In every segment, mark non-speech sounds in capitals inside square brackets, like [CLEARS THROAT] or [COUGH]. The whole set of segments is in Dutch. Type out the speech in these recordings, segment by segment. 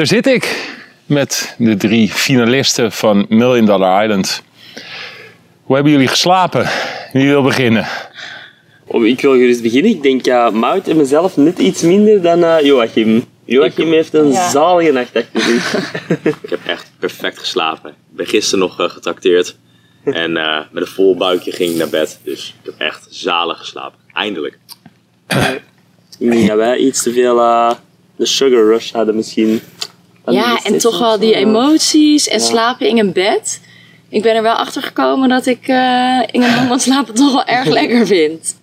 Daar zit ik met de drie finalisten van Million Dollar Island. Hoe hebben jullie geslapen? Wie wil beginnen? Oh, ik wil gerust beginnen. Ik denk uh, Mout en mezelf net iets minder dan uh, Joachim. Joachim heeft een Ja. zalige nacht achter zich. [LAUGHS] Ik heb echt perfect geslapen. Ik ben gisteren nog uh, getrakteerd. [LAUGHS] En uh, met een vol buikje ging ik naar bed. Dus ik heb echt zalig geslapen. Eindelijk. ik denk dat wij iets te veel uh, de sugar rush hadden misschien. Ja, en toch wel die sessies. emoties en Ja. slapen in een bed. Ik ben er wel achter gekomen dat ik eh, in een hangmat slapen [LAUGHS] toch wel erg lekker vind.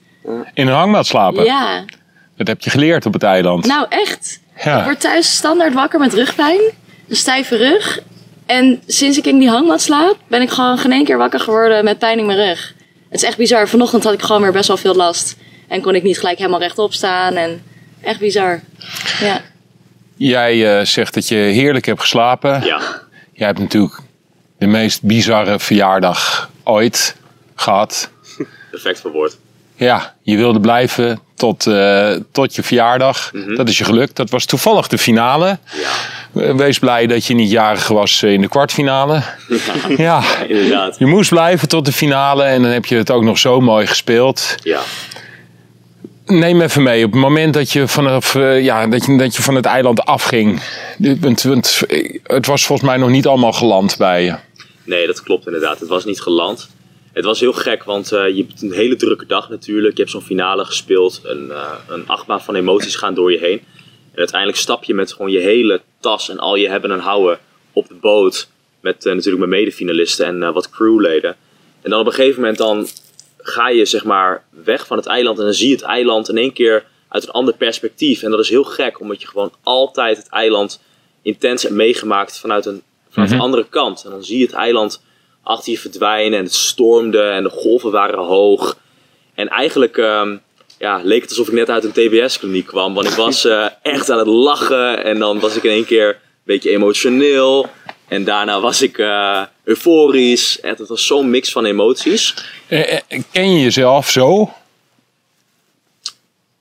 In een hangmat slapen? Ja, Dat heb je geleerd op het eiland. nou echt. Ik word thuis standaard wakker met rugpijn, een stijve rug. En sinds ik in die hangmat slaap, ben ik gewoon geen één keer wakker geworden met pijn in mijn rug. Het is echt bizar. Vanochtend had ik gewoon weer best wel veel last. En kon ik niet gelijk helemaal rechtop staan. En echt bizar. Ja. Jij eh, zegt dat je heerlijk hebt geslapen. Ja. Jij hebt natuurlijk de meest bizarre verjaardag ooit gehad. [LAUGHS] Perfect verwoord. Ja, je wilde blijven tot, eh, tot je verjaardag. Dat is je gelukt. Dat was toevallig de finale. Ja. Wees blij dat je niet jarig was in de kwartfinale. Ja, Inderdaad. je moest blijven tot de finale en dan heb je het ook nog zo mooi gespeeld. Ja. Neem even mee, op het moment dat je, vanaf, eh, ja, dat je, dat je van het eiland afging. Eh, het was volgens mij nog niet allemaal geland bij je. Nee, dat klopt inderdaad. Het was niet geland. Het was heel gek, want eh, je hebt een hele drukke dag natuurlijk. Je hebt zo'n finale gespeeld. Een, eh, een achtbaan van emoties gaan door je heen. En uiteindelijk stap je met gewoon je hele tas en al je hebben en houden op de boot. Met natuurlijk mijn medefinalisten en wat crewleden. En dan op een gegeven moment dan ga je zeg maar weg van het eiland. En dan zie je het eiland in één keer uit een ander perspectief. En dat is heel gek, omdat je gewoon altijd het eiland intens hebt meegemaakt vanuit een, vanuit een andere kant. En dan zie je het eiland achter je verdwijnen en het stormde en de golven waren hoog. En eigenlijk ehm, ja, leek het alsof ik net uit een TBS-kliniek kwam. Want ik was [LAUGHS] eh, echt aan het lachen en dan was ik in één keer een beetje emotioneel. En daarna was ik eh, euforisch. Het was zo'n mix van emoties. Eh, eh, ken je jezelf zo?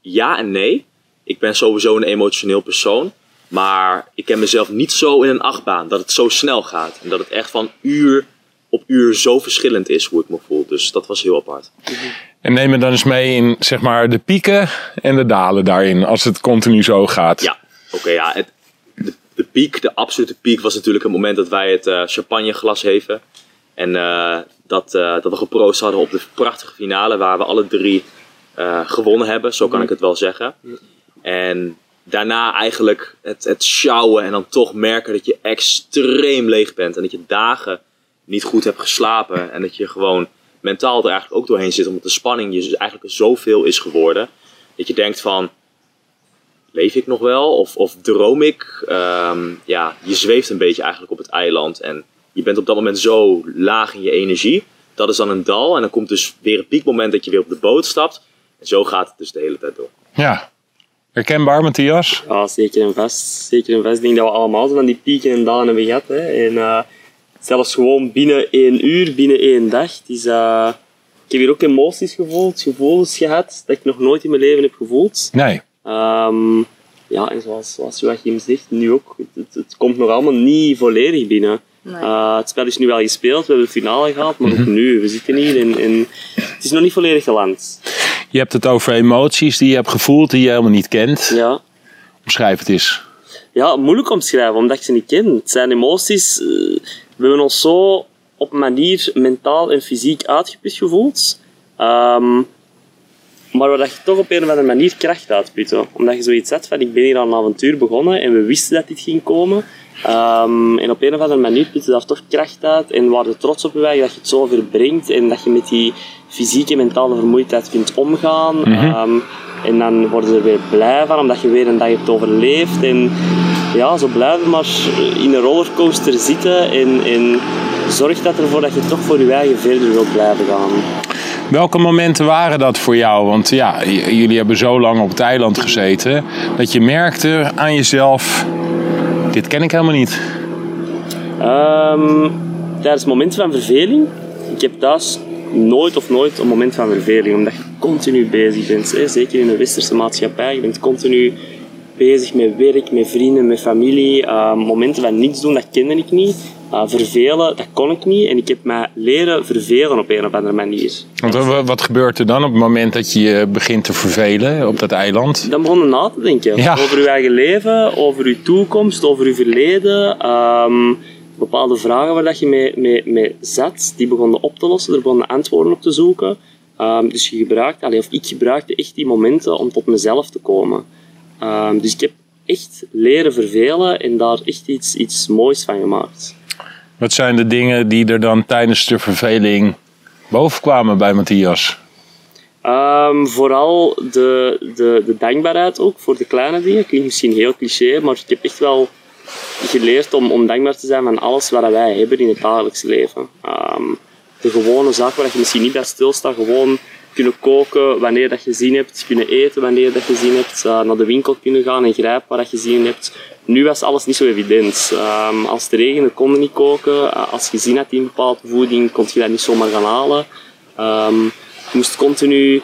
Ja en nee. Ik ben sowieso een emotioneel persoon. Maar ik ken mezelf niet zo in een achtbaan. Dat het zo snel gaat. En dat het echt van uur op uur zo verschillend is hoe ik me voel. Dus dat was heel apart. En neem me dan eens mee in zeg maar, de pieken en de dalen daarin, als het continu zo gaat. Ja, oké, ja. Het, piek, de absolute piek was natuurlijk het moment dat wij het eh, champagneglas heven. En eh, dat, eh, dat we geproost hadden op de prachtige finale waar we alle drie gewonnen hebben. Zo kan ik het wel zeggen. En daarna eigenlijk het, het sjouwen en dan toch merken dat je extreem leeg bent. En dat je dagen niet goed hebt geslapen. En dat je gewoon mentaal er eigenlijk ook doorheen zit. Omdat de spanning je dus eigenlijk zoveel is geworden. Dat je denkt van, leef ik nog wel? Of, of droom ik? Ehm, ja, je zweeft een beetje eigenlijk op het eiland. En je bent op dat moment zo laag in je energie. Dat is dan een dal. En dan komt dus weer een piekmoment dat je weer op de boot stapt. En zo gaat het dus de hele tijd door. Ja. Herkenbaar, Matthias? Ja, zeker en vast. Zeker en vast. Ik denk dat we allemaal zo van die pieken en dalen hebben gehad. Hè. En eh, zelfs gewoon binnen één uur, binnen één dag. Het is, eh, ik heb hier ook emoties gevoeld, gevoelens gehad dat ik nog nooit in mijn leven heb gevoeld. Nee. Ehm, ja, en zoals, zoals Joachim zegt, nu ook. Het, het, komt nog allemaal niet volledig binnen. Nee. Eh, het spel is nu wel gespeeld, we hebben de finale gehad, maar ook nu, we zitten hier en, en het is nog niet volledig geland. Je hebt het over emoties die je hebt gevoeld die je helemaal niet kent. Ja. Omschrijf het eens. Ja, moeilijk om te schrijven, omdat ik ze niet ken. Het zijn emoties. eh, we hebben ons zo op een manier mentaal en fysiek uitgeput gevoeld. Ehm, maar waar dat je toch op een of andere manier kracht uitputte. Omdat je zoiets had van, ik ben hier aan een avontuur begonnen en we wisten dat dit ging komen. Ehm, en op een of andere manier putte daar toch kracht uit en waar je trots op bent dat je het zo verbrengt en dat je met die fysieke en mentale vermoeidheid kunt omgaan. Ehm, en dan worden ze er weer blij van, omdat je weer een dag hebt overleefd. En ja, zo blijven maar in een rollercoaster zitten en, en zorg dat ervoor dat je toch voor je eigen verder wilt blijven gaan. Welke momenten waren dat voor jou? Want ja, jullie hebben zo lang op het eiland gezeten dat je merkte aan jezelf: dit ken ik helemaal niet. Ehm, tijdens momenten van verveling. Ik heb thuis nooit of nooit een moment van verveling, omdat je continu bezig bent. Hè? Zeker in een westerse maatschappij. Je bent continu bezig met werk, met vrienden, met familie. Uh, momenten van niets doen, dat kende ik niet. Uh, vervelen, dat kon ik niet. En ik heb mij leren vervelen op een of andere manier. Want wa- wat gebeurt er dan op het moment dat je je begint te vervelen op dat eiland? Dan begon je na te denken Ja. over je eigen leven, over je toekomst, over je verleden. Ehm, bepaalde vragen waar dat je mee, mee, mee zat, die begonnen op te lossen, er begonnen antwoorden op te zoeken. Ehm, dus je gebruikt, allee, of ik gebruikte echt die momenten om tot mezelf te komen. Ehm, dus ik heb echt leren vervelen en daar echt iets, iets moois van gemaakt. Wat zijn de dingen die er dan tijdens de verveling bovenkwamen bij Matthias? Ehm, vooral de, de, de dankbaarheid ook voor de kleine dingen. Klinkt misschien heel cliché, maar ik heb echt wel geleerd om, om dankbaar te zijn van alles wat wij hebben in het dagelijks leven. Ehm, de gewone zaken waar je misschien niet bij stilstaat, gewoon kunnen koken wanneer dat je zin hebt, kunnen eten wanneer dat je zin hebt, eh, naar de winkel kunnen gaan en grijpen waar dat je zin hebt. Nu was alles niet zo evident. Ehm, als het regende kon je niet koken. Eh, als je zin had in bepaalde voeding, kon je dat niet zomaar gaan halen. Ehm, je moest continu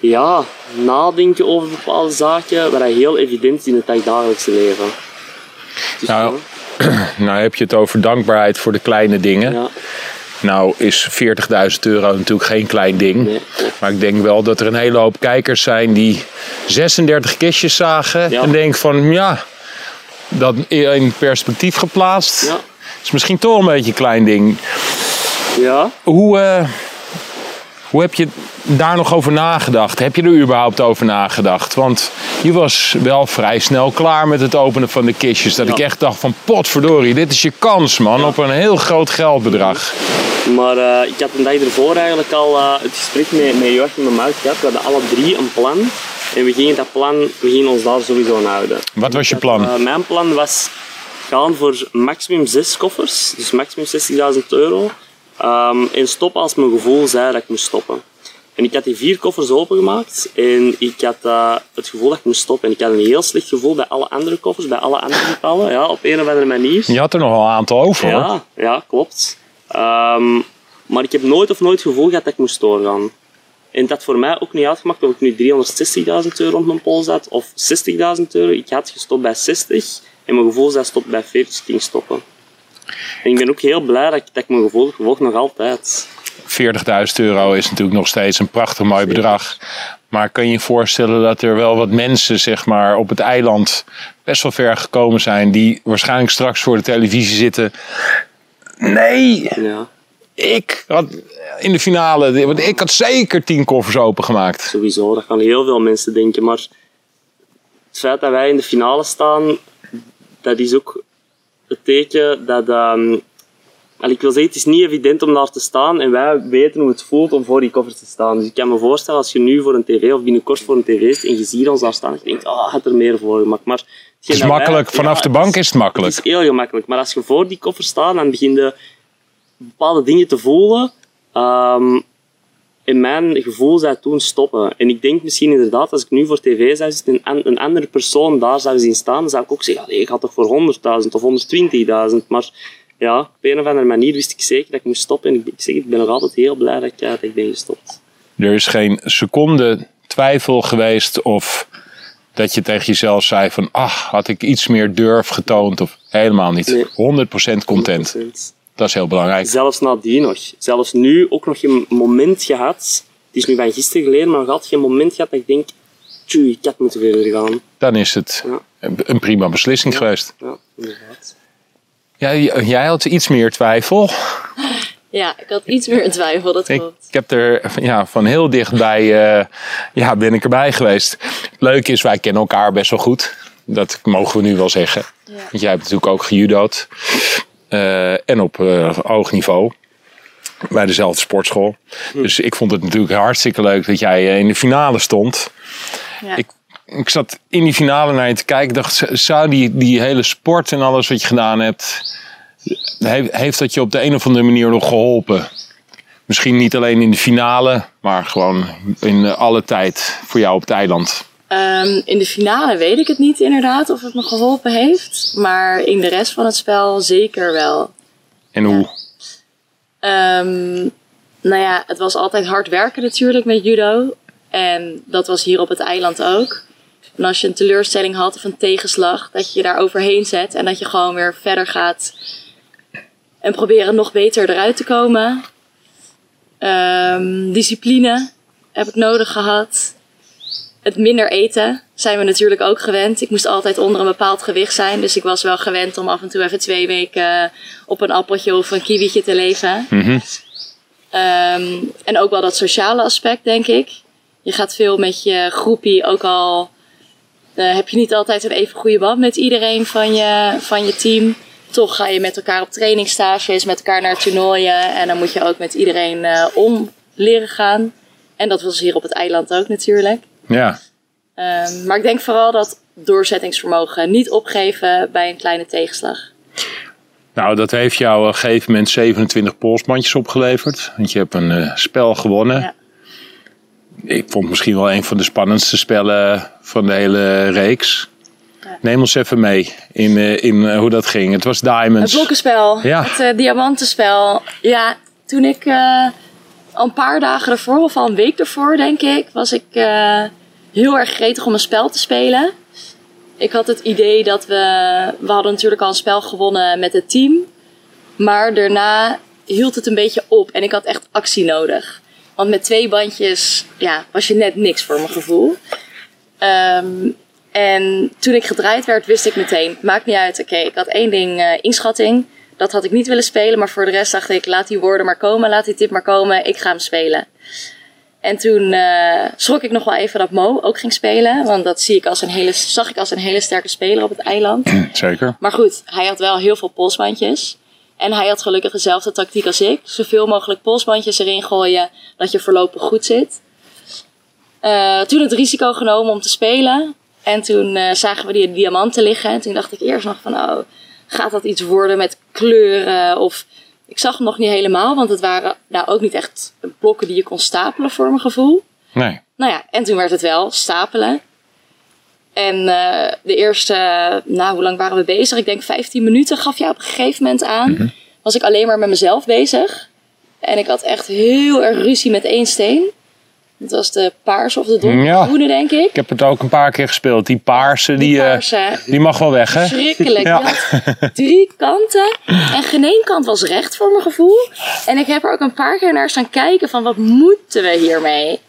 ja, nadenken over bepaalde zaken, wat heel evident is in het dagelijkse leven. Dus, Nou, [CLEARS THROAT] Nou heb je het over dankbaarheid voor de kleine dingen. ja, Nou is 40.000 euro natuurlijk geen klein ding. nee. Maar ik denk wel dat er een hele hoop kijkers zijn die 36 kistjes zagen. Ja. En denken van ja, dat in perspectief geplaatst. Ja, is misschien toch een beetje een klein ding. ja. Hoe, eh, hoe heb je daar nog over nagedacht? Heb je er überhaupt over nagedacht? Want je was wel vrij snel klaar met het openen van de kistjes. Dat Ja. ik echt dacht van potverdorie, dit is je kans man. Op een heel groot geldbedrag. Maar eh, ik had een dag ervoor eigenlijk al eh, het gesprek met, met Joachim en Mark gehad. We hadden alle drie een plan. En we gingen dat plan, we gingen ons daar sowieso aan houden. Wat was je plan? Eh, mijn plan was gaan voor maximum zes koffers, dus maximum 60.000 euro. Ehm, en stoppen als mijn gevoel zei dat ik moest stoppen. En ik had die vier koffers opengemaakt en ik had eh, het gevoel dat ik moest stoppen. En ik had een heel slecht gevoel bij alle andere koffers, bij alle andere gevallen, ja, op een of andere manier. Je had er nog wel een aantal over hoor. Ja, ja klopt. Ehm, maar ik heb nooit of nooit het gevoel gehad dat ik moest doorgaan. En dat had voor mij ook niet uitgemaakt of ik nu 360.000 euro rond mijn pols had of 60.000 euro. Ik had gestopt bij 60 en mijn gevoel zei stop bij 40, dus ik ging stoppen. En ik ben ook heel blij dat ik, dat ik mijn gevoel gevolg nog altijd. 40.000 euro is natuurlijk nog steeds een prachtig mooi bedrag. Maar kan je je voorstellen dat er wel wat mensen zeg maar, op het eiland best wel ver gekomen zijn... die waarschijnlijk straks voor de televisie zitten... Nee, Ja, ik had in de finale... Want ik had zeker tien koffers opengemaakt. sowieso. Dat gaan heel veel mensen denken. Maar het feit dat wij in de finale staan, dat is ook het teken dat... Al, ik wil zeggen, het is niet evident om daar te staan en wij weten hoe het voelt om voor die koffer te staan. Dus ik kan me voorstellen als je nu voor een tv of binnenkort voor een tv zit en je ziet ons daar staan, en je denkt, ah, had er meer voor gemaakt. Maar Het is makkelijk, vanaf de bank is het Het makkelijk. is heel gemakkelijk. Maar als je voor die koffer staat, dan begin je bepaalde dingen te voelen. Ehm in mijn gevoel zou toen stoppen. En ik denk misschien inderdaad, als ik nu voor tv zou zitten en een, andere persoon daar zou zien staan, zou ik ook zeggen, ik ga toch voor 100.000 of 120.000. Maar ja, op een of andere manier wist ik zeker dat ik moest stoppen. En ik, zeg, ik ben nog altijd heel blij dat ik, dat ik ben gestopt. Er is geen seconde twijfel geweest of dat je tegen jezelf zei van... ach, had ik iets meer durf getoond of helemaal niet. Nee. 100% content. 100%. Dat is heel belangrijk. Zelfs nadien nog. Zelfs nu ook nog geen moment gehad. Het is nu van gisteren geleden, maar nog altijd geen moment gehad dat ik denk... Tjoe, ik had moeten verder gaan. Dan is het Ja. een prima beslissing geweest. Ja, inderdaad. Ja, j- jij had iets meer twijfel. [LAUGHS] Ja, ik had iets meer twijfel, dat Ik, klopt. ik heb er ja, van heel dichtbij, eh, ja, ben ik erbij geweest. Leuk is, wij kennen elkaar best wel goed. Dat mogen we nu wel zeggen. Ja. Want jij hebt natuurlijk ook gejudo'd. Eh, en op eh, hoog niveau. Bij dezelfde sportschool. Dus ik vond het natuurlijk hartstikke leuk dat jij eh, in de finale stond. Ja. Ik, ik zat in die finale naar je te kijken. Ik dacht, zou die, die hele sport en alles wat je gedaan hebt... Heeft, heeft dat je op de een of andere manier nog geholpen? Misschien niet alleen in de finale, maar gewoon in alle tijd voor jou op het eiland. Ehm, in de finale weet ik het niet inderdaad of het me geholpen heeft. Maar in de rest van het spel zeker wel. En hoe? Ehm, nou ja, het was altijd hard werken natuurlijk met judo. En dat was hier op het eiland ook. En als je een teleurstelling had of een tegenslag, dat je je daar overheen zet en dat je gewoon weer verder gaat en proberen nog beter eruit te komen. Ehm, discipline heb ik nodig gehad. Het minder eten zijn we natuurlijk ook gewend. Ik moest altijd onder een bepaald gewicht zijn. Dus ik was wel gewend om af en toe even twee weken op een appeltje of een kiwietje te leven. Mhm. Ehm, en ook wel dat sociale aspect, denk ik. Je gaat veel met je groepie, ook al eh, heb je niet altijd een even goede band met iedereen van je, van je team. Toch ga je met elkaar op trainingsstages, met elkaar naar toernooien. En dan moet je ook met iedereen eh, om leren gaan. En dat was hier op het eiland ook natuurlijk. Ja. Ehm, maar ik denk vooral dat doorzettingsvermogen niet opgeven bij een kleine tegenslag. Nou, dat heeft jou op een gegeven moment 27 polsbandjes opgeleverd. Want je hebt een eh, spel gewonnen. Ja. Ik vond het misschien wel een van de spannendste spellen van de hele reeks. Ja. Neem ons even mee in, eh, in eh, hoe dat ging. Het was Het Diamonds. blokkenspel, Ja. het diamantenspel. Ja, toen ik een paar dagen ervoor, of al een week ervoor denk ik, was ik eh, heel erg gretig om een spel te spelen. Ik had het idee dat we, we hadden natuurlijk al een spel gewonnen met het team. Maar daarna hield het een beetje op en ik had echt actie nodig. Want met twee bandjes ja, was je net niks voor mijn gevoel. Ehm, en toen ik gedraaid werd, wist ik meteen, maakt niet uit. Oké, ik had één ding, eh, inschatting. Dat had ik niet willen spelen, maar voor de rest dacht ik, laat die woorden maar komen, laat die tip maar komen, ik ga hem spelen. En toen eh, schrok ik nog wel even dat Mo ook ging spelen, want dat zie ik als een hele, zag ik als een hele sterke speler op het eiland. [CLEARS THROAT] Zeker. Maar goed, hij had wel heel veel polsbandjes. En hij had gelukkig dezelfde tactiek als ik. Zoveel mogelijk polsbandjes erin gooien, dat je voorlopig goed zit. Eh, toen het risico genomen om te spelen. En toen eh, zagen we die diamanten liggen. En toen dacht ik eerst nog van, oh, gaat dat iets worden met kleuren? Of ik zag hem nog niet helemaal, want het waren nou ook niet echt blokken die je kon stapelen voor mijn gevoel. Nee. Nou ja, en toen werd het wel stapelen. En eh, de eerste, nou, hoe lang waren we bezig? Ik denk 15 minuten gaf je op een gegeven moment aan. Was ik alleen maar met mezelf bezig. En ik had echt heel erg ruzie met één steen. Dat was de paarse of de donkergroene, Ja. denk ik. Ik heb het ook een paar keer gespeeld. Die paarse, die, Die eh, die mag wel weg, hè? [LAUGHS] Ja. Had drie kanten. En geen één kant was recht voor mijn gevoel. En ik heb er ook een paar keer naar staan kijken van wat moeten we hiermee?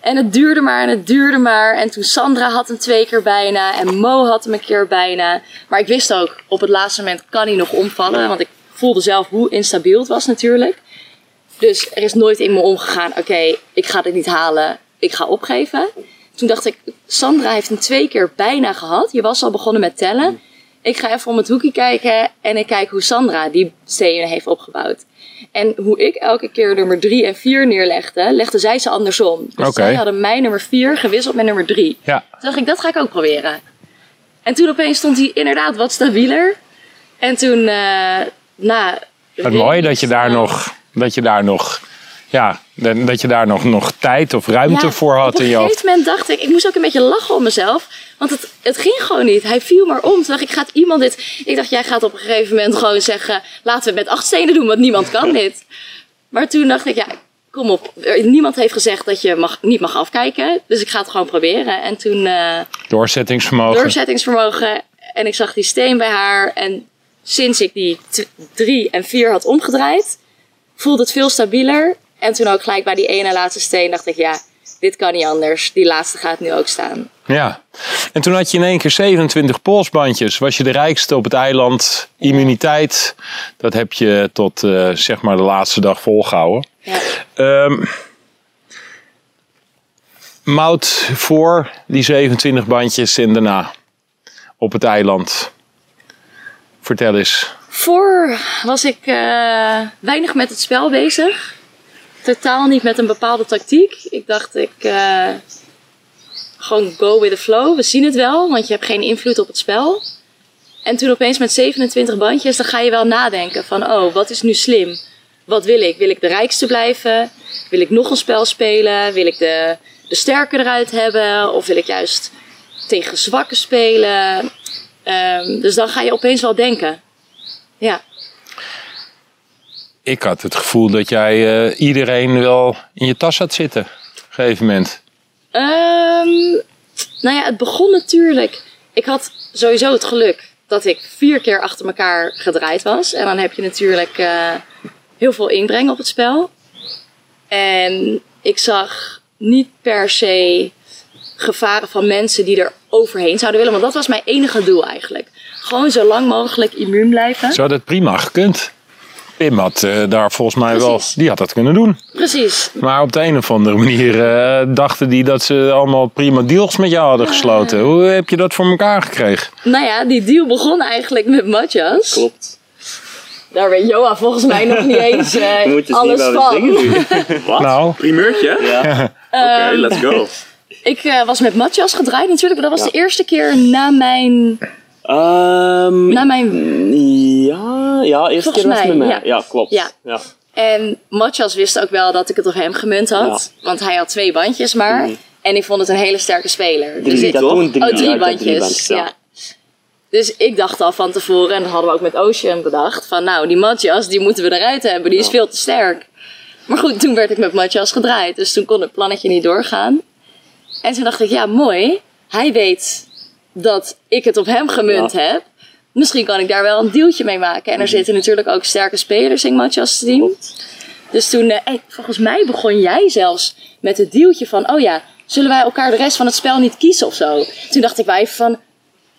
En het duurde maar en het duurde maar. En toen Sandra had hem twee keer bijna. En Mo had hem een keer bijna. Maar ik wist ook, op het laatste moment kan hij nog omvallen. Want ik voelde zelf hoe instabiel het was natuurlijk. Dus er is nooit in me omgegaan, oké, ik ga dit niet halen. Ik ga opgeven. Toen dacht ik, Sandra heeft hem twee keer bijna gehad. Je was al begonnen met tellen. Ik ga even om het hoekje kijken en ik kijk hoe Sandra die stenen heeft opgebouwd. En hoe ik elke keer nummer 3 en 4 neerlegde, legde zij ze andersom. Dus zij hadden mijn nummer 4 gewisseld met nummer 3. Ja. Toen dacht ik, dat ga ik ook proberen. En toen opeens stond hij inderdaad wat stabieler. En toen, eh na... Het mooie dat je daar nog, dat je daar nog, ja, dat je daar nog, nog tijd of ruimte voor had op in een je hoofd. gegeven moment dacht ik, ik moest ook een beetje lachen om mezelf. Want het, het ging gewoon niet. Hij viel maar om. Toen dacht ik, gaat iemand dit... Ik dacht, jij gaat op een gegeven moment gewoon zeggen... Laten we het met acht stenen doen, want niemand kan dit. Maar toen dacht ik, ja, kom op. Niemand heeft gezegd dat je mag, niet mag afkijken. Dus ik ga het gewoon proberen. En toen eh, Doorzettingsvermogen. doorzettingsvermogen. En ik zag die steen bij haar. En sinds ik die drie en vier had omgedraaid... voelde het veel stabieler. En toen ook gelijk bij die ene laatste steen dacht ik, ja, dit kan niet anders. Die laatste gaat nu ook staan. Ja. En toen had je in één keer 27 polsbandjes. Was je de rijkste op het eiland. Immuniteit. Dat heb je tot eh, zeg maar de laatste dag volgehouden. Ja. Ehm Mout voor die 27 bandjes en daarna op het eiland. Vertel eens. Voor was ik eh, weinig met het spel bezig. Totaal niet met een bepaalde tactiek. Ik dacht, ik eh, gewoon go with the flow. We zien het wel, want je hebt geen invloed op het spel. En toen opeens met 27 bandjes, dan ga je wel nadenken van, oh, wat is nu slim? Wat wil ik? Wil ik de rijkste blijven? Wil ik nog een spel spelen? Wil ik de, de sterke eruit hebben? Of wil ik juist tegen zwakke spelen? Ehm, dus dan ga je opeens wel denken. Ja, Ik had het gevoel dat jij eh, iedereen wel in je tas had zitten. Op een gegeven moment. Ehm, Nou ja, het begon natuurlijk. Ik had sowieso het geluk dat ik vier keer achter elkaar gedraaid was. En dan heb je natuurlijk eh, heel veel inbreng op het spel. En ik zag niet per se gevaren van mensen die er overheen zouden willen. Want dat was mijn enige doel eigenlijk. Gewoon zo lang mogelijk immuun blijven. Zo had het prima gekund. Pim had eh, daar volgens mij wel, die had dat kunnen doen. Precies. Maar op de een of andere manier eh, dachten die dat ze allemaal prima deals met jou hadden gesloten. Hoe heb je dat voor elkaar gekregen? Nou ja, die deal begon eigenlijk met Matjas. Klopt. Daar weet Joa volgens mij nog niet eens [LAUGHS] eh, Je moet je zien alles wat we van. [LAUGHS] Wat? Nou. Primeurtje? [LAUGHS] Ja. Oké, let's go. Ik eh, was met Matjas gedraaid natuurlijk. maar Dat was Ja. de eerste keer na mijn... Na mijn ja, ja, eerste Volgens keer was het met mij, ja. Ja, klopt. Ja. Ja. En Matjas wist ook wel dat ik het op hem gemunt had. Want hij had twee bandjes maar. En ik vond het een hele sterke speler. Drie, dus ik, dat doen drie, oh, drie bandjes, ja. Dus ik dacht al van tevoren, en dat hadden we ook met Ocean bedacht, van nou, die Matjas, die moeten we eruit hebben, die is veel te sterk. Maar goed, toen werd ik met Matjas gedraaid, dus toen kon het plannetje niet doorgaan. En toen dacht ik, ja, mooi, hij weet dat ik het op hem gemunt Ja. heb. Misschien kan ik daar wel een deeltje mee maken. En er zitten natuurlijk ook sterke spelers in Matjas' team. Dus toen, eh, volgens mij begon jij zelfs met het deeltje van, oh ja, zullen wij elkaar de rest van het spel niet kiezen of zo? Toen dacht ik wel even van,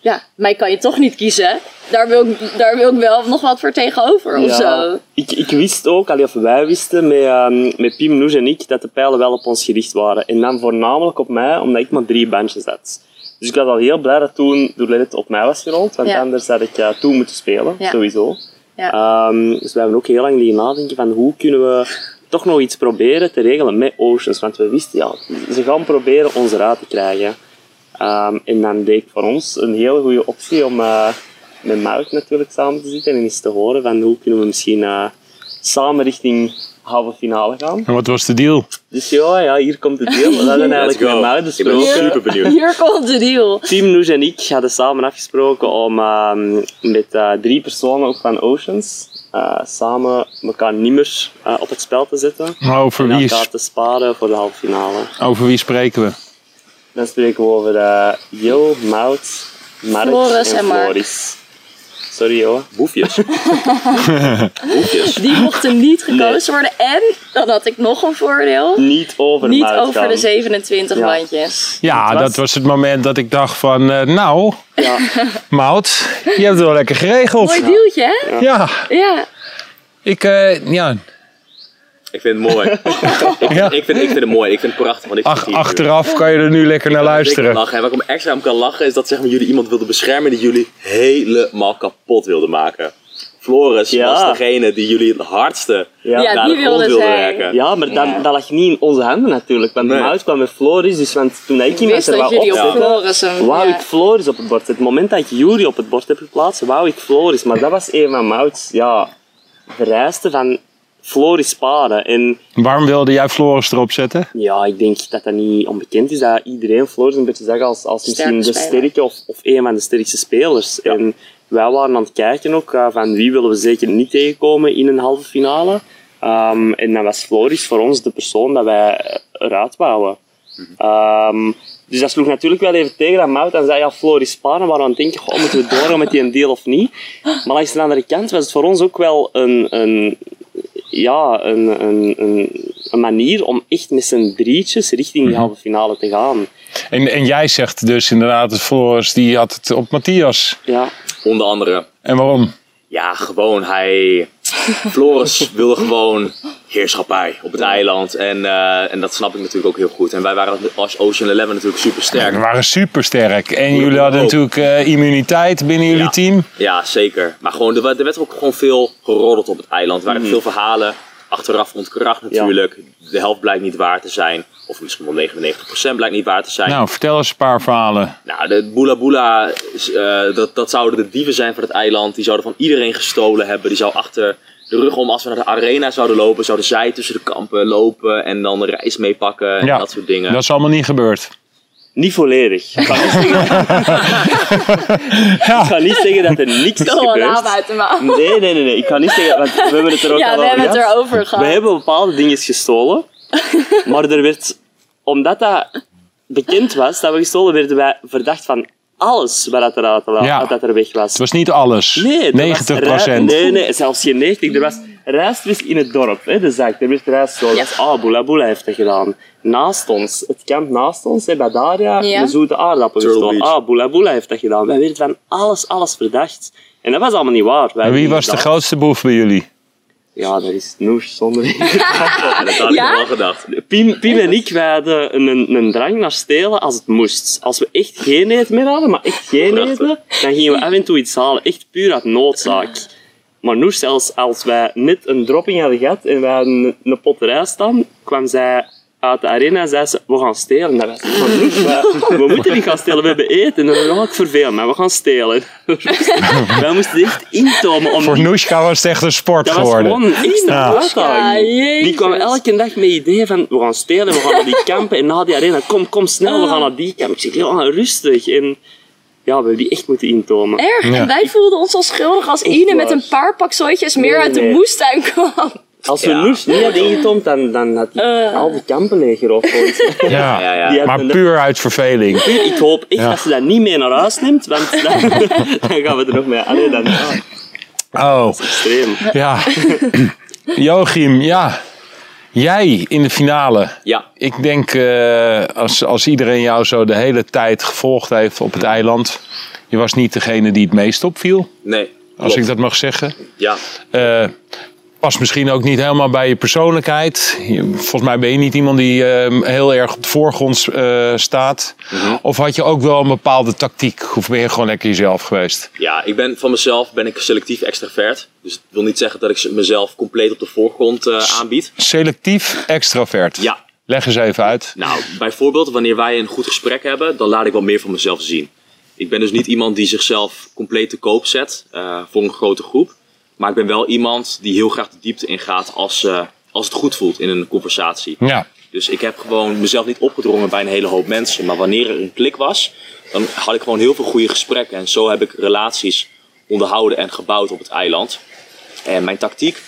ja, mij kan je toch niet kiezen. Daar wil ik, daar wil ik wel nog wat voor tegenover of zo. Ik, ik wist ook, allee, of wij wisten met, ehm, met Pim, Noes en ik, dat de pijlen wel op ons gericht waren. En dan voornamelijk op mij, omdat ik maar drie bandjes had. Dus ik was al heel blij dat toen Doerlet op mij was gerold, want Ja. anders had ik uh, toen moeten spelen, Ja. sowieso. Ja. Ehm, dus we hebben ook heel lang liggen nadenken van hoe kunnen we toch nog iets proberen te regelen met Oceans. Want we wisten, ja, ze gaan proberen ons eruit te krijgen. Ehm, en dan deed ik voor ons een hele goede optie om eh, met Mark natuurlijk samen te zitten en eens te horen van hoe kunnen we misschien eh, samen richting halve finale gaan. En wat was de deal? Dus ja, ja hier komt het deel. We [LAUGHS] hadden eigenlijk met go. Mark Ik ben besproken. super benieuwd. Hier komt de deal. Team Noes en ik hadden samen afgesproken om ehm, met eh, drie personen ook van Oceans eh, samen elkaar niet meer eh, op het spel te zetten. Over En wie, elkaar te sparen voor de halve finale. over wie spreken we? Dan spreken we over eh Jil, Mout, Mark Floris en, en. Floris. Sorry joh. Boefjes. [LAUGHS] Boefjes. Die mochten niet gekozen worden. En, dan had ik nog een voordeel. Niet over Niet Mout over de 27 Ja. bandjes. Ja, was- dat was het moment dat ik dacht van, eh, nou, Ja, [LAUGHS] Mout, je hebt het wel lekker geregeld. Mooi deeltje, hè? Ja, Ja. ik, eh, ja, Ik vind het mooi. [LAUGHS] ja. Ik vind, ik vind het mooi. Ik vind het prachtig. Want ik Ach, achteraf kan je er nu lekker naar luisteren. lachen. En waar ik om extra om kan lachen is dat zeg maar, jullie iemand wilden beschermen die jullie helemaal kapot wilden maken. Floris Ja. was degene die jullie het hardste ja. Ja, naar die de grond wilde wilde werken. Ja, maar dan, Ja. dat lag niet in onze handen natuurlijk. Want Nee. Mout kwam met Floris, dus want toen ik Ik iemand wist er wou op opzetten, wou ja. ik Floris op het bord zetten. Het moment dat ik Jury op het bord heb geplaatst, wou ik Floris. Maar dat was een van Mouts ja, vereisten van Floris sparen. En Waarom wilde jij Floris erop zetten? ja, ik denk dat dat niet onbekend is dat iedereen Floris een beetje zag als, als misschien de sterke of, of een van de sterkste spelers. En wij waren aan het kijken ook eh, van wie willen we zeker niet tegenkomen in een halve finale. Ehm, en dan was Floris voor ons de persoon dat wij eruit wouden. Ehm, dus dat sloeg natuurlijk wel even tegen dat Mout en zei ja, Floris aan het denken, goh, moeten we doorgaan met die een deal of niet? Maar langs de andere kant was het voor ons ook wel een, een, ja, een, een, een, een manier om echt met z'n drietjes richting die halve finale te gaan. En, en jij zegt dus inderdaad, dat Floris die had het op Matthias. Ja, Onder andere. En waarom? Ja, gewoon hij... Floris wilde gewoon heerschappij op het eiland. En, eh, en dat snap ik natuurlijk ook heel goed. En wij waren als Ocean Eleven natuurlijk super We sterk. waren super sterk. En Goeie jullie hadden ook. natuurlijk eh, immuniteit binnen jullie Ja. team. Ja, zeker. Maar gewoon, er, er werd ook gewoon veel geroddeld op het eiland. Er waren veel verhalen. Achteraf ontkracht natuurlijk. De helft blijkt niet waar te zijn. Of misschien wel 99% blijkt niet waar te zijn. Nou, vertel eens een paar verhalen. Nou, de Bula Bula, is, eh, dat, dat zouden de dieven zijn van het eiland. Die zouden van iedereen gestolen hebben. Die zou achter de rug om, als we naar de arena zouden lopen, zouden zij tussen de kampen lopen en dan de reis meepakken en Ja, dat soort dingen. Dat is allemaal niet gebeurd. niet volledig. Ik ga niet zeggen, ik ga niet zeggen dat er niks is Gewoon een naam gebeurd. uit de maag. Nee, nee, nee, nee. Ik ga niet zeggen, want we hebben het er ook Ja, al we over hebben het gehad. erover gehad. We hebben bepaalde dingen gestolen, [LAUGHS] maar er werd, omdat dat bekend was dat we gestolen werden wij verdacht van alles wat er, uit, Ja. wat dat er weg was. Het was niet alles. Nee, er 90 was rij- Nee, nee, zelfs geen 90. Er was rijstwist in het dorp, hè, de zaak. Er werd rijst zo. Ja. Dat is, ah, Boula Boula heeft dat gedaan. Naast ons, het kamp naast ons, hè, bij Daria, Ja. de zoete aardappel gestolen. Ah, Boula Boula heeft dat gedaan. Wij werden van alles, alles verdacht. En dat was allemaal niet waar. Wij En wie was de grootste boef bij jullie? Ja, dat is Noes zonder... [LAUGHS] Ja, dat had ik Ja? wel gedacht. Piem, Piem en ik wij hadden een, een drang naar stelen als het moest. Als we echt geen eten meer hadden, maar echt geen eten, dan gingen we af en toe iets halen. Echt puur uit noodzaak. Maar nu, zelfs als wij net een dropping hadden gehad en wij hadden een, een pot rijst staan, kwam zij uit de arena en zei ze, we gaan stelen. Dat was we moeten niet gaan stelen, we hebben eten. En dan ik, ik verveel me, we gaan stelen. [LAUGHS] wij moesten echt intomen om Voor Noeska was het echt een sport dat was geworden. gewoon een uitdaging. Ja, die kwamen elke dag met ideeën van we gaan stelen, we gaan naar die kampen en na die arena, kom, kom snel, we gaan naar die kamp. Ik zeg, ja, rustig. En ja, we hebben die echt moeten intomen. Erg. Ja. En wij voelden ons al schuldig als Ine met een paar pak zooitjes meer Nee, uit de nee. moestuin kwam. Als we Ja. Noes niet hadden ingetoomd, dan, dan had hij Eh. al die kampen leeggeroofd. [LAUGHS] Ja. Ja, ja. Maar puur uit verveling. Ik hoop echt Ja. dat ze dat niet mee naar huis neemt, want dan, [LAUGHS] dan gaan we er nog mee. Allee, dan ah, Oh, extreem. ja. [LAUGHS] Joachim, ja. Jij in de finale. Ja, Ik denk, eh, als, als iedereen jou zo de hele tijd gevolgd heeft op het eiland. Je was niet degene die het meest opviel, nee. als klopt. ik dat mag zeggen. Ja, Eh past misschien ook niet helemaal bij je persoonlijkheid. Je- volgens mij ben je niet iemand die eh, heel erg op de voorgrond eh, staat. Mhm. Of had je ook wel een bepaalde tactiek? Of ben je gewoon lekker jezelf geweest? ja, ik ben van mezelf ben ik selectief extravert. Dus dat wil niet zeggen dat ik mezelf compleet op de voorgrond eh, aanbied. Selectief extravert. Ja, Leg eens even uit. Nou, bijvoorbeeld wanneer wij een goed gesprek hebben, dan laat ik wel meer van mezelf zien. Ik ben dus niet iemand die zichzelf compleet te koop zet eh, voor een grote groep. Maar ik ben wel iemand die heel graag de diepte ingaat als, eh, als het goed voelt in een conversatie. Ja, Dus ik heb gewoon mezelf niet opgedrongen bij een hele hoop mensen. Maar wanneer er een klik was, dan had ik gewoon heel veel goede gesprekken. En zo heb ik relaties onderhouden en gebouwd op het eiland. En mijn tactiek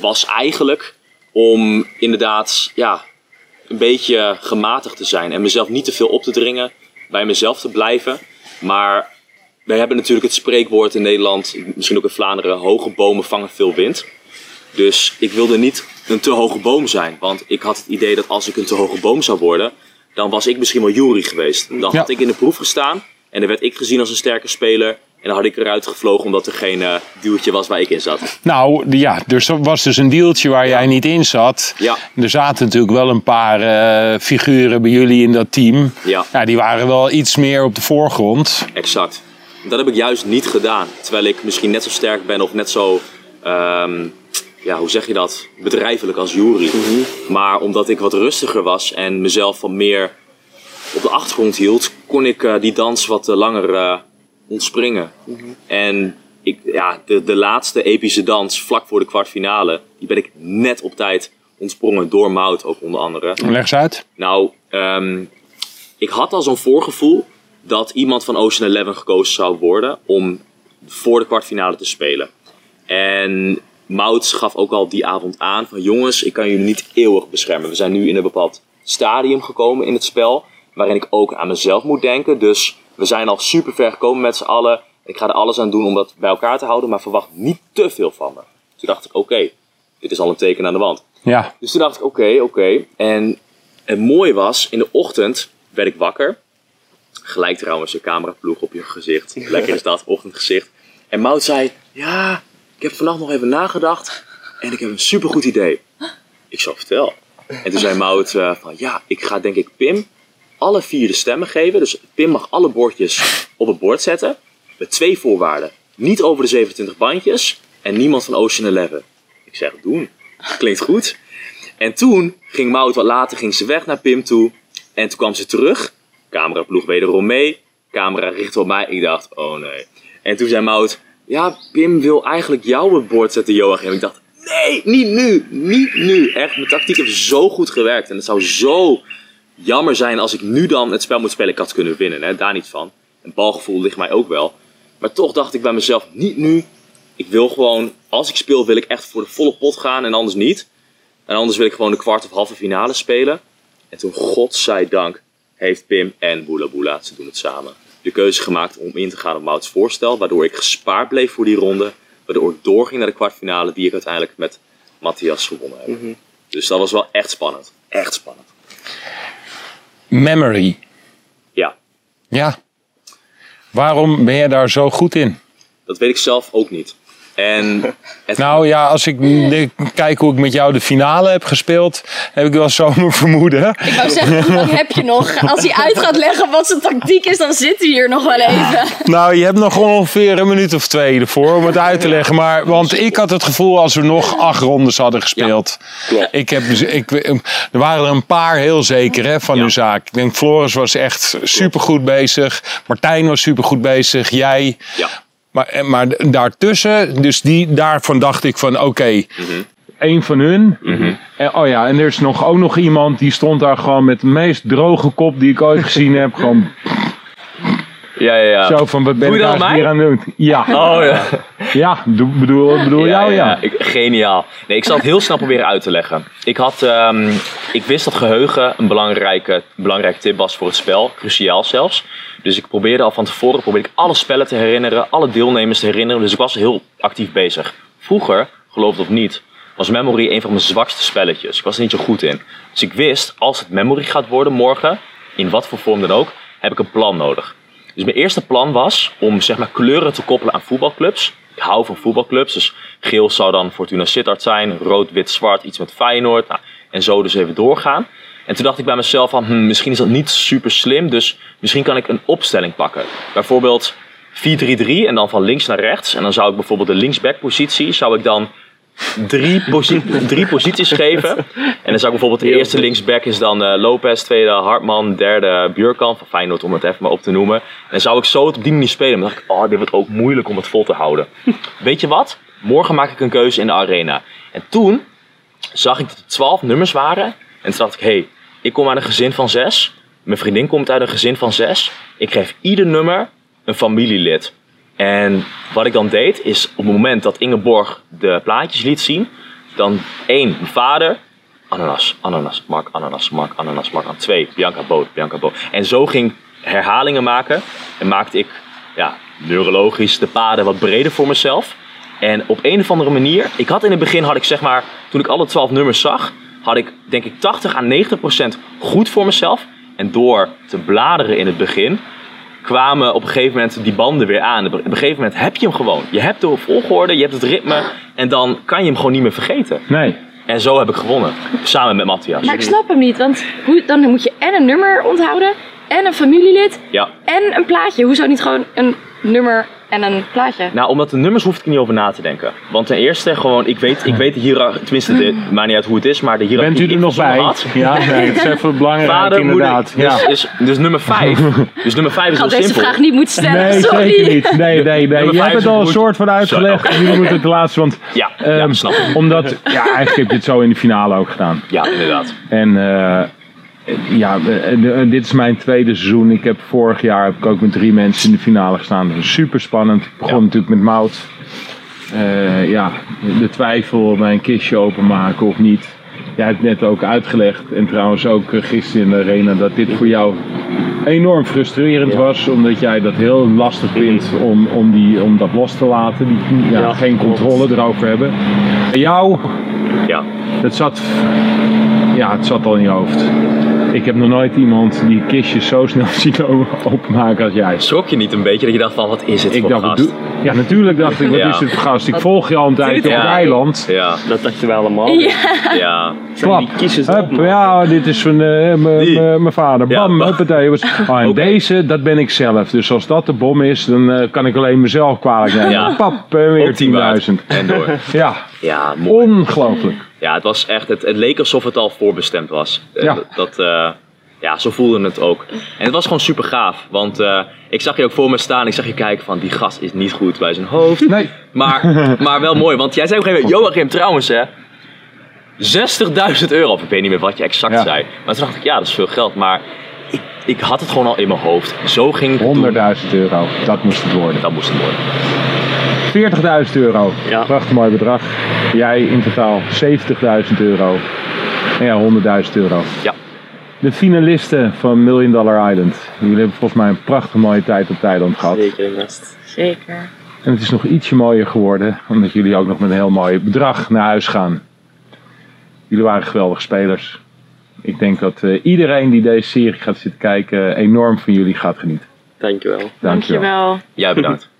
was eigenlijk om inderdaad ja, een beetje gematigd te zijn. En mezelf niet te veel op te dringen, bij mezelf te blijven. Maar wij hebben natuurlijk het spreekwoord in Nederland, misschien ook in Vlaanderen, hoge bomen vangen veel wind. Dus ik wilde niet een te hoge boom zijn. Want ik had het idee dat als ik een te hoge boom zou worden, dan was ik misschien wel Jury geweest. Dan Ja. had ik in de proef gestaan en dan werd ik gezien als een sterke speler. En dan had ik eruit gevlogen omdat er geen duwtje was waar ik in zat. nou ja, dus er was dus een deeltje waar jij niet in zat. Ja. Er zaten natuurlijk wel een paar eh, figuren bij jullie in dat team. Ja. Ja, die waren wel iets meer op de voorgrond. Exact. Dat heb ik juist niet gedaan. Terwijl ik misschien net zo sterk ben of net zo, ehm, ja, hoe zeg je dat, bedrijvelijk als Jury. Maar omdat ik wat rustiger was en mezelf wat meer op de achtergrond hield, kon ik eh, die dans wat eh, langer eh, ontspringen. En ik, ja, de, de laatste epische dans vlak voor de kwartfinale, die ben ik net op tijd ontsprongen door Mout ook onder andere. Leg eens uit. Nou, ehm, ik had al zo'n voorgevoel dat iemand van Ocean Eleven gekozen zou worden om voor de kwartfinale te spelen. En Mouts gaf ook al die avond aan van jongens, ik kan jullie niet eeuwig beschermen. We zijn nu in een bepaald stadium gekomen in het spel, waarin ik ook aan mezelf moet denken. Dus we zijn al super ver gekomen met z'n allen. Ik ga er alles aan doen om dat bij elkaar te houden, maar verwacht niet te veel van me. Toen dacht ik, oké, dit is al een teken aan de wand. Ja, Dus toen dacht ik, oké, oké. En het mooie was, in de ochtend werd ik wakker. Gelijk trouwens een cameraploeg op je gezicht. Lekker is dat, ochtendgezicht. En Mout zei, ja, ik heb vannacht nog even nagedacht. En ik heb een supergoed idee. Ik zal vertel. En toen zei Mout eh, van, ja, ik ga denk ik Pim alle vier de stemmen geven. Dus Pim mag alle bordjes op het bord zetten. Met twee voorwaarden. Niet over de 27 bandjes. En niemand van Ocean Eleven. Ik zeg, doen. Klinkt goed. En toen ging Mout wat later ging ze weg naar Pim toe. En toen kwam ze terug. Camera ploeg wederom mee. Camera richtte op mij. Ik dacht, oh nee. En toen zei Mout, ja, Pim wil eigenlijk jou op bord zetten, Joachim. Ik dacht, nee, niet nu. Niet nu. Echt, mijn tactiek heeft zo goed gewerkt. En het zou zo jammer zijn als ik nu dan het spel moet spelen. Ik had kunnen winnen, hè? daar niet van. Een balgevoel ligt mij ook wel. Maar toch dacht ik bij mezelf, niet nu. Ik wil gewoon, als ik speel, wil ik echt voor de volle pot gaan en anders niet. En anders wil ik gewoon de kwart of halve finale spelen. En toen, godzijdank, heeft Pim en Boela Boela, ze doen het samen, de keuze gemaakt om in te gaan op Mouts voorstel. Waardoor ik gespaard bleef voor die ronde. Waardoor ik doorging naar de kwartfinale die ik uiteindelijk met Matthias gewonnen heb. Dus dat was wel echt spannend. Echt spannend. Memory. Ja, Ja. Waarom ben jij daar zo goed in? dat weet ik zelf ook niet. En [LAUGHS] het, Nou ja, als ik kijk hoe ik met jou de finale heb gespeeld, heb ik wel zo mijn vermoeden. Ik wou zeggen, hoe lang heb je nog? Als hij uit gaat leggen wat zijn tactiek is, dan zitten we hier nog wel even. Nou, je hebt nog ongeveer een minuut of twee ervoor om het uit te leggen. Maar, want ik had het gevoel als we nog acht rondes hadden gespeeld. klopt. Ik heb, dus- ik, er waren er een paar heel zeker hè, van Ja. uw zaak. Ik denk, Floris was echt supergoed bezig. Martijn was supergoed bezig. Jij. ja, Maar, en- maar daartussen, dus die, daarvan dacht ik van oké, Mhm. één van hun. En, oh ja, en er is nog, ook nog iemand die stond daar gewoon met de meest droge kop die ik ooit [LAUGHS] gezien heb. Gewoon ja, ja. ja. zo van, wat ben je aan hier aan doen? Ja, [LAUGHS] Oh ja. ja doe- bedoel, bedoel jou ja. Ik, geniaal. Nee, ik zal het heel snel proberen uit te leggen. Ik, had, ehm, ik wist dat geheugen een belangrijke, belangrijke tip was voor het spel, cruciaal zelfs. Dus ik probeerde al van tevoren probeerde ik alle spellen te herinneren, alle deelnemers te herinneren. Dus ik was heel actief bezig. Vroeger, geloof het of niet, was Memory een van mijn zwakste spelletjes. Ik was er niet zo goed in. Dus ik wist, als het Memory gaat worden morgen, in wat voor vorm dan ook, heb ik een plan nodig. Dus mijn eerste plan was om zeg maar, kleuren te koppelen aan voetbalclubs. Ik hou van voetbalclubs, dus geel zou dan Fortuna Sittard zijn, rood, wit, zwart, iets met Feyenoord. Nou, en zo dus even doorgaan. En toen dacht ik bij mezelf van, hm, misschien is dat niet super slim, dus misschien kan ik een opstelling pakken. Bijvoorbeeld 4-3-3 en dan van links naar rechts. En dan zou ik bijvoorbeeld de linksback positie, zou ik dan drie, posi- drie posities geven. En dan zou ik bijvoorbeeld de eerste linksback is dan eh, Lopez, tweede Hartman, derde Björkan van Feyenoord om het even maar op te noemen. En dan zou ik zo het op die manier spelen. Maar dan dacht ik, oh, dit wordt ook moeilijk om het vol te houden. [LAUGHS] Weet je wat? Morgen maak ik een keuze in de arena. En toen zag ik dat er twaalf nummers waren. En toen dacht ik, hé, hey, ik kom uit een gezin van zes. Mijn vriendin komt uit een gezin van zes. Ik geef ieder nummer een familielid. En wat ik dan deed, is op het moment dat Ingeborg de plaatjes liet zien, dan één, mijn vader, ananas, ananas, Mark, ananas, Mark, ananas, Mark, aan twee, Bianca Boot, Bianca Boot. En zo ging herhalingen maken en maakte ik, ja, neurologisch de paden wat breder voor mezelf. En op een of andere manier, ik had in het begin, had ik zeg maar, toen ik alle twaalf nummers zag, had ik denk ik 80 à 90 procent goed voor mezelf. En door te bladeren in het begin, kwamen op een gegeven moment die banden weer aan. Op een gegeven moment heb je hem gewoon. Je hebt de volgorde, je hebt het ritme en dan kan je hem gewoon niet meer vergeten. Nee. En zo heb ik gewonnen, samen met Matthias. Maar ik snap hem niet, want hoe, dan moet je en een nummer onthouden, en een familielid, Ja. en een plaatje. Hoezo niet gewoon een nummer en een plaatje? Nou, omdat de nummers hoef ik niet over na te denken. Want ten eerste, gewoon, ik weet, ik weet de hiërarchie, tenminste, de, maakt niet uit hoe het is, maar de hiërarchie Bent u er ik nog bij? had. Ja, nee, dat is even belangrijk Vader, inderdaad. moeder, ja. dus, dus, dus nummer 5. Dus nummer 5 Ik is had heel deze simpel. vraag niet moeten stellen, Nee, sorry. zeker niet. Nee, nee, nee. Nummer Je vijf hebt is het al een soort van uitgelegd. Zo, en Nu moet het [LAUGHS] de laatste, want Ja, ja, ehm, snap ik. omdat, ja, eigenlijk heb je het zo in de finale ook gedaan. Ja, inderdaad. En eh, ja, dit is mijn tweede seizoen. Ik heb vorig jaar heb ik ook met drie mensen in de finale gestaan. Dat was super spannend. Ik begon Ja. natuurlijk met Mout. Eh, ja, de twijfel bij een kistje openmaken of niet. Jij hebt net ook uitgelegd, en trouwens ook eh, gisteren in de arena, dat dit voor jou enorm frustrerend was. Omdat jij dat heel lastig vindt om, om, die, om dat los te laten. Die, ja, Ja, geen klopt. controle erover hebben. En jou, Ja. het zat, ja, het zat al in je hoofd. Ik heb nog nooit iemand die kistjes zo snel [LAUGHS] zien openmaken als jij. Schrok je niet een beetje dat je dacht van, wat is het Ik voor dacht, gast? ja, natuurlijk dacht ik, wat Ja. is dit voor gast? Ik volg je al een tijdje op Ja. het eiland. Ja, Dat dachten we allemaal. Ja. ja. Klap. die Hup, ja, dit is van eh, mijn vader. Ja. Bam, [LAUGHS] huppatee. Was- Oh, en deze, dat ben ik zelf. Dus als dat de bom is, dan eh, kan ik alleen mezelf kwalijk nemen. Ja. Pap, eh, weer Ook tien waard. 10.000. En door. Ja, Ja, mooi. ongelooflijk. Ja, het was echt, het, het leek alsof het al voorbestemd was. Eh, Ja. Dat, dat, eh, ja, zo voelde het ook. En het was gewoon super gaaf, want eh, ik zag je ook voor me staan. Ik zag je kijken van, die gast is niet goed bij zijn hoofd. Nee, Maar, maar wel mooi, want jij zei op een gegeven moment, Joachim trouwens hè, 60.000 euro. Of ik weet niet meer wat je exact Ja. zei. Maar toen dacht ik, ja, dat is veel geld. Maar ik, ik had het gewoon al in mijn hoofd. Zo ging het toen. 100.000 euro. Dat moest het worden. Dat moest het worden. 40.000 euro. Ja. Prachtig mooi bedrag. Jij in totaal 70.000 euro. En ja, 100.000 euro. Ja. De finalisten van Million Dollar Island. Jullie hebben volgens mij een prachtig mooie tijd op Thailand gehad. Zeker vast. Zeker. En het is nog ietsje mooier geworden, omdat jullie ook nog met een heel mooi bedrag naar huis gaan. Jullie waren geweldige spelers. Ik denk dat eh, iedereen die deze serie gaat zitten kijken enorm van jullie gaat genieten. Dankjewel. Dankjewel. Dankjewel. Jij bedankt.